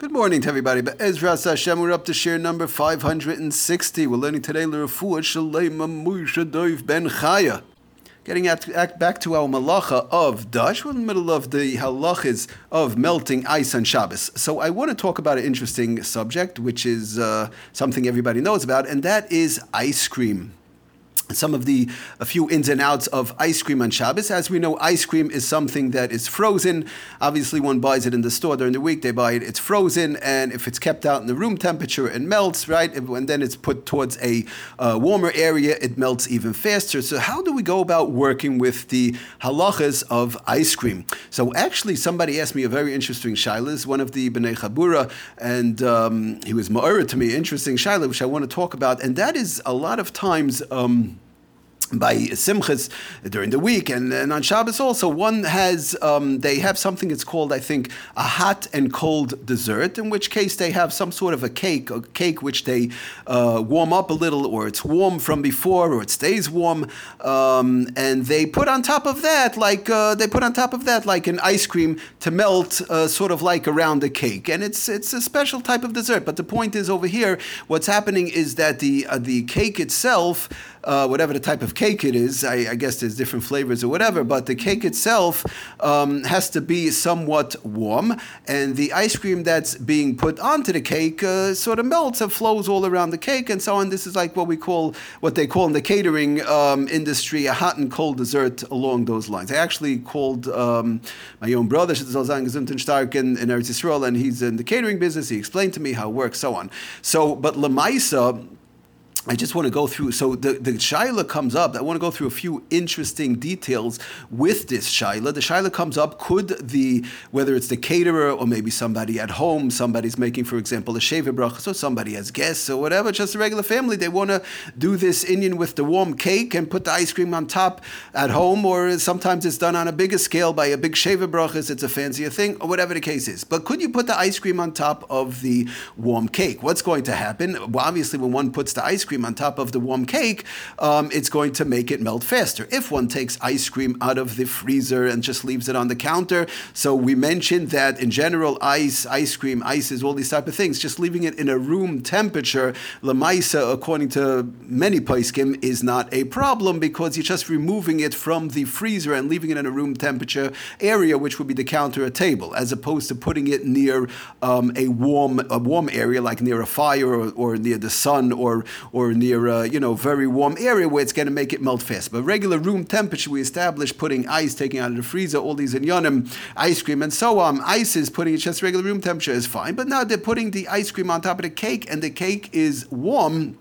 Good morning to everybody. But Ezra Hashem, we're up to shiur number 560. We're learning today L'Refuah Shalema Moshe Dov Ben Chaya. Getting at, back to our malacha of dash, we're in the middle of the halachas of melting ice on Shabbos. So I want to talk about an interesting subject, which is uh, something everybody knows about, and that is ice cream some of the a few ins and outs of ice cream on Shabbos. As we know, ice cream is something that is frozen. Obviously, one buys it in the store during the week. They buy it; it's frozen, and if it's kept out in the room temperature, it melts, right? And then it's put towards a uh, warmer area, it melts even faster. So, how do we go about working with the halachas of ice cream? So, actually, somebody asked me a very interesting shilas, one of the bnei Chabura, and um, he was ma'ara to me, interesting shilah, which I want to talk about, and that is a lot of times. Um, by simchas during the week and, and on Shabbos also. One has um, they have something it's called I think a hot and cold dessert in which case they have some sort of a cake a cake which they uh, warm up a little or it's warm from before or it stays warm um, and they put on top of that like uh, they put on top of that like an ice cream to melt uh, sort of like around the cake. And it's it's a special type of dessert. But the point is over here what's happening is that the uh, the cake itself uh, whatever the type of cake it is. I, I, guess there's different flavors or whatever, but the cake itself um, has to be somewhat warm, and the ice cream that's being put onto the cake uh, sort of melts and flows all around the cake and so on. This is like what we call, what they call in the catering um, industry, a hot and cold dessert along those lines. I actually called um, my own brother, in, in Eretz Yisrael, and he's in the catering business. He explained to me how it works, so on. So, but Lamaisa, I just want to go through. So the, the Shaila comes up. I want to go through a few interesting details with this Shaila. The Shaila comes up. Could the whether it's the caterer or maybe somebody at home, somebody's making, for example, a sheva bracha, so somebody has guests or whatever, just a regular family, they want to do this inyan with the warm cake and put the ice cream on top at home, or sometimes it's done on a bigger scale by a big sheva brachas. It's a fancier thing, or whatever the case is. But could you put the ice cream on top of the warm cake? What's going to happen? Well, obviously, when one puts the ice cream cream on top of the warm cake, um, it's going to make it melt faster. If one takes ice cream out of the freezer and just leaves it on the counter, so we mentioned that in general, ice, ice cream, ices, all these type of things, just leaving it in a room temperature, lamaisa, according to many paiskim, is not a problem because you're just removing it from the freezer and leaving it in a room temperature area, which would be the counter or table, as opposed to putting it near um, a warm a warm area like near a fire or, or near the sun or or or near a you know very warm area where it's going to make it melt fast. But regular room temperature, we establish putting ice, taking out of the freezer, all these inyanim, ice cream, and so on. Ice is putting it just regular room temperature is fine. But now they're putting the ice cream on top of the cake, and the cake is warm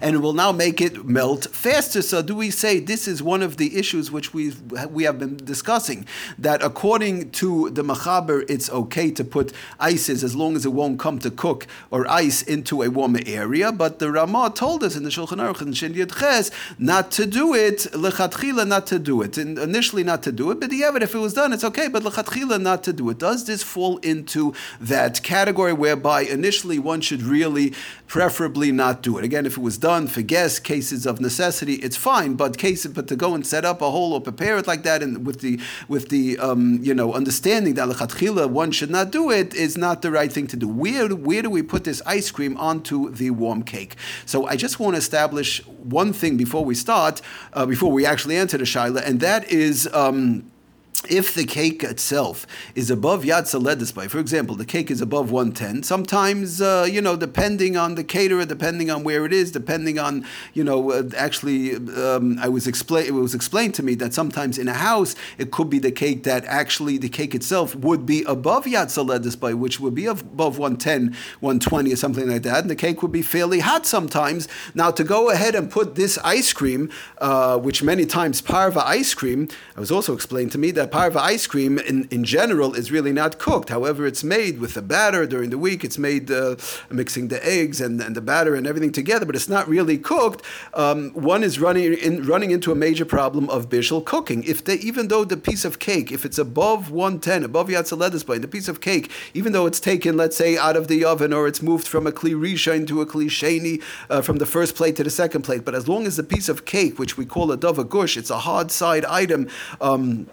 and will now make it melt faster. So, do we say this is one of the issues which we we have been discussing? That according to the Machaber, it's okay to put ices as long as it won't come to cook or ice into a warmer area. But the Ramah told us in the Shulchan Aruch and Shin Ches not to do it, lechatchila not to do it, and initially not to do it. But the if it was done, it's okay. But lechatchila not to do it. Does this fall into that category whereby initially one should really, preferably not do it? Again, if it was done for guests, cases of necessity, it's fine. But cases, but to go and set up a hole or prepare it like that, and with the with the um, you know understanding that lechatchila one should not do it is not the right thing to do. Where where do we put this ice cream onto the warm cake? So I just want to establish one thing before we start, uh, before we actually enter the shaila, and that is. Um, if the cake itself is above Yad Soledes Bo, for example, the cake is above 110, sometimes, uh, you know, depending on the caterer, depending on where it is, depending on, you know, uh, actually, um, I was explain, it was explained to me that sometimes in a house, it could be the cake that actually the cake itself would be above Yad Soledes Bo, which would be above 110, 120 or something like that, and the cake would be fairly hot sometimes. Now, to go ahead and put this ice cream, uh, which many times parva ice cream, I was also explained to me that parva ice cream in, in general is really not cooked. However, it's made with the batter during the week. It's made uh, mixing the eggs and, and the batter and everything together, but it's not really cooked. Um, one is running in, running into a major problem of bishul cooking. If they, even though the piece of cake, if it's above 110, above Yatzaledis point, the piece of cake, even though it's taken, let's say, out of the oven or it's moved from a kli rishon into a kli sheni, uh, from the first plate to the second plate, but as long as the piece of cake, which we call a dova gush, it's a hard side item. Um,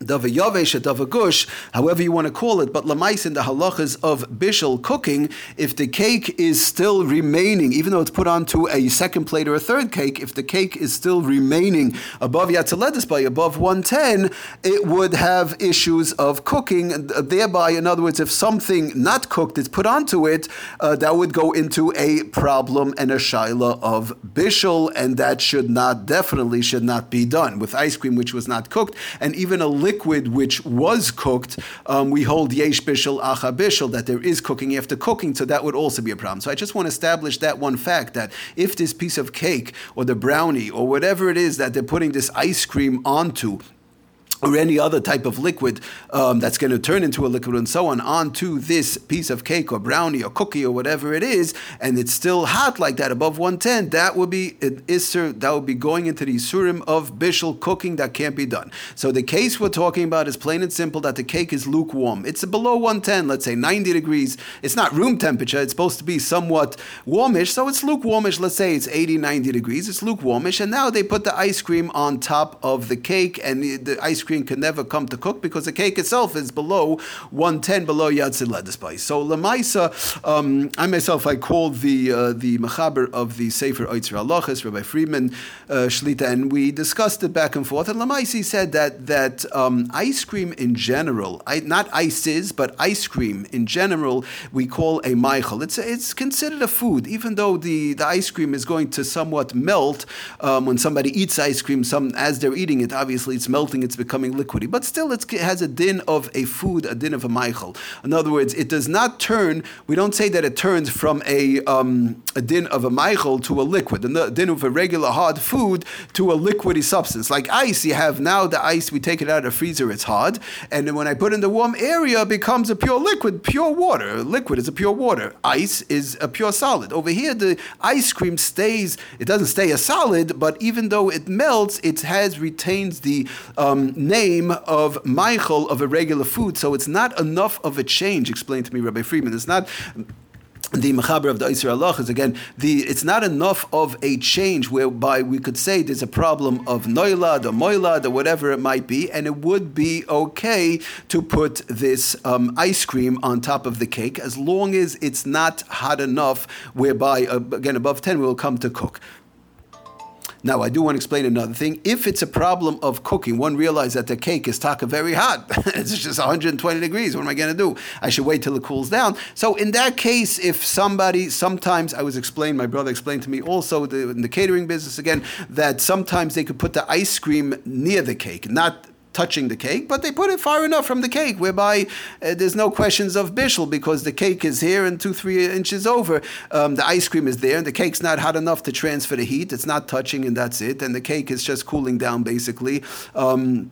Dava Yavesh, Dava Gush, however you want to call it, but Lamais in the halachas of Bishul cooking, if the cake is still remaining, even though it's put onto a second plate or a third cake, if the cake is still remaining above Yad Soledes Bo above 110, it would have issues of cooking. Thereby, in other words, if something not cooked is put onto it, uh, that would go into a problem and a shaila of Bishul, and that should not, definitely should not be done. With ice cream which was not cooked, and even a liquid which was cooked, um, we hold yesh bishul achar bishul that there is cooking after cooking, so that would also be a problem. So I just want to establish that one fact that if this piece of cake or the brownie or whatever it is that they're putting this ice cream onto or any other type of liquid um, that's going to turn into a liquid and so on onto this piece of cake or brownie or cookie or whatever it is, and it's still hot like that above 110, that would be an isser, that would be going into the isurim of bishul cooking that can't be done. So the case we're talking about is plain and simple that the cake is lukewarm. It's below 110, let's say 90 degrees. It's not room temperature, it's supposed to be somewhat warmish, so it's lukewarmish. Let's say it's 80, 90 degrees, it's lukewarmish, and now they put the ice cream on top of the cake, and the, the ice cream cream can never come to cook because the cake itself is below 110 below Yad Soledes Bo. So Lamaisa, um, I myself, I called the uh, the Mechaber of the Sefer Oitzer Halachas, Rabbi Friedman uh, Shlita, and we discussed it back and forth. And Lamaisi said that that um, ice cream in general, I, not ices, but ice cream in general, we call a ma'achal. It's it's considered a food, even though the, the ice cream is going to somewhat melt um, when somebody eats ice cream. Some as they're eating it, obviously it's melting, it's becoming becoming liquidy. But still, it has a din of a food, a din of a ma'achal. In other words, it does not turn, we don't say that it turns from a, um, a din of a ma'achal to a liquid, a din of a regular hard food to a liquidy substance. Like ice, you have now the ice, we take it out of the freezer, it's hard. And then when I put in the warm area, it becomes a pure liquid, pure water. Liquid is a pure water. Ice is a pure solid. Over here, the ice cream stays, it doesn't stay a solid, but even though it melts, it has retains the um, name of ma'achal of a regular food, so it's not enough of a change. Explained to me, Rabbi Friedman. It's not the mechaber of the Isra Allah is again the it's not enough of a change whereby we could say there's a problem of noilad or moilad or whatever it might be, and it would be okay to put this um, ice cream on top of the cake as long as it's not hot enough whereby uh, again above 10 we will come to cook now, I do want to explain another thing. If it's a problem of cooking, one realizes that the cake is taka very hot. it's just 120 degrees. What am I going to do? I should wait till it cools down. So, in that case, if somebody, sometimes I was explained, my brother explained to me also the, in the catering business again, that sometimes they could put the ice cream near the cake, not touching the cake, but they put it far enough from the cake whereby uh, there's no questions of bishul because the cake is here and two, three inches over. Um, the ice cream is there and the cake's not hot enough to transfer the heat. It's not touching and that's it. And the cake is just cooling down basically. Um,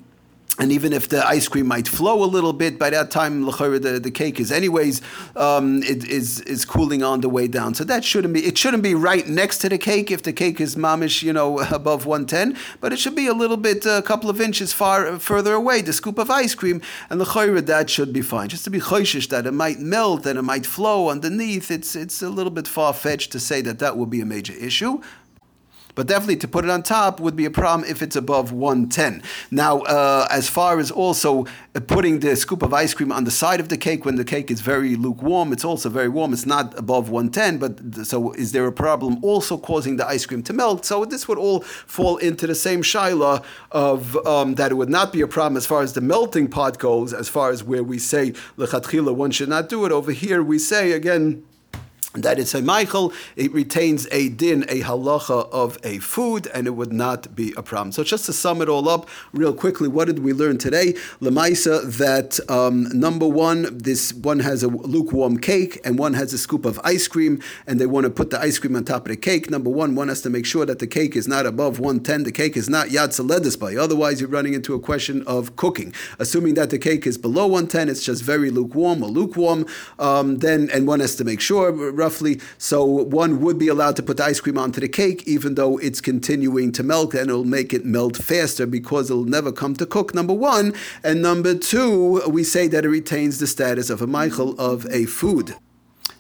and even if the ice cream might flow a little bit, by that time the, the cake is anyways um, it is is cooling on the way down. So that shouldn't be it shouldn't be right next to the cake if the cake is mamish you know above 110, but it should be a little bit a couple of inches far further away. The scoop of ice cream and the that should be fine. Just to be choishish that it might melt and it might flow underneath. It's it's a little bit far fetched to say that that will be a major issue. But definitely to put it on top would be a problem if it's above 110. Now, uh, as far as also uh, putting the scoop of ice cream on the side of the cake when the cake is very lukewarm, it's also very warm. It's not above 110, but so is there a problem also causing the ice cream to melt? So this would all fall into the same shaila of um, that it would not be a problem as far as the melting pot goes, as far as where we say lechatchila one should not do it. Over here we say again that it's a ma'achal, it retains a din, a halacha of a food, and it would not be a problem. So just to sum it all up real quickly, what did we learn today? Lamaisa, that um, number one, this one has a lukewarm cake and one has a scoop of ice cream, and they want to put the ice cream on top of the cake. Number one, one has to make sure that the cake is not above 110. The cake is not yad by. Otherwise, you're running into a question of cooking. Assuming that the cake is below 110, it's just very lukewarm or lukewarm, um, then, and one has to make sure roughly. So one would be allowed to put ice cream onto the cake, even though it's continuing to melt, and it'll make it melt faster because it'll never come to cook. Number one, and number two, we say that it retains the status of a ma'achal of a food.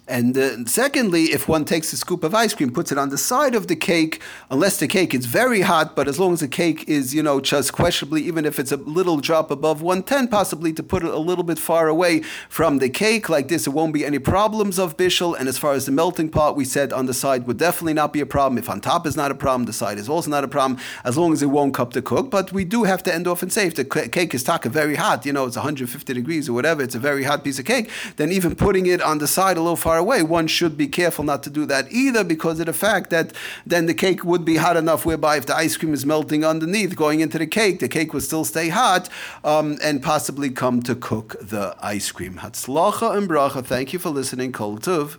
And uh, secondly, if one takes a scoop of ice cream, puts it on the side of the cake, unless the cake is very hot, but as long as the cake is, you know, just questionably, even if it's a little drop above 110, possibly to put it a little bit far away from the cake, like this, it won't be any problems of bishul. And as far as the melting pot, we said on the side would definitely not be a problem. If on top is not a problem, the side is also not a problem, as long as it won't cup the cook. But we do have to end off and say if the cake is taka very hot, you know, it's 150 degrees or whatever, it's a very hot piece of cake, then even putting it on the side a little far away, one should be careful not to do that either because of the fact that then the cake would be hot enough whereby if the ice cream is melting underneath going into the cake, the cake would still stay hot um, and possibly come to cook the ice cream. Hatzlacha and bracha. Thank you for listening. Kol tuv.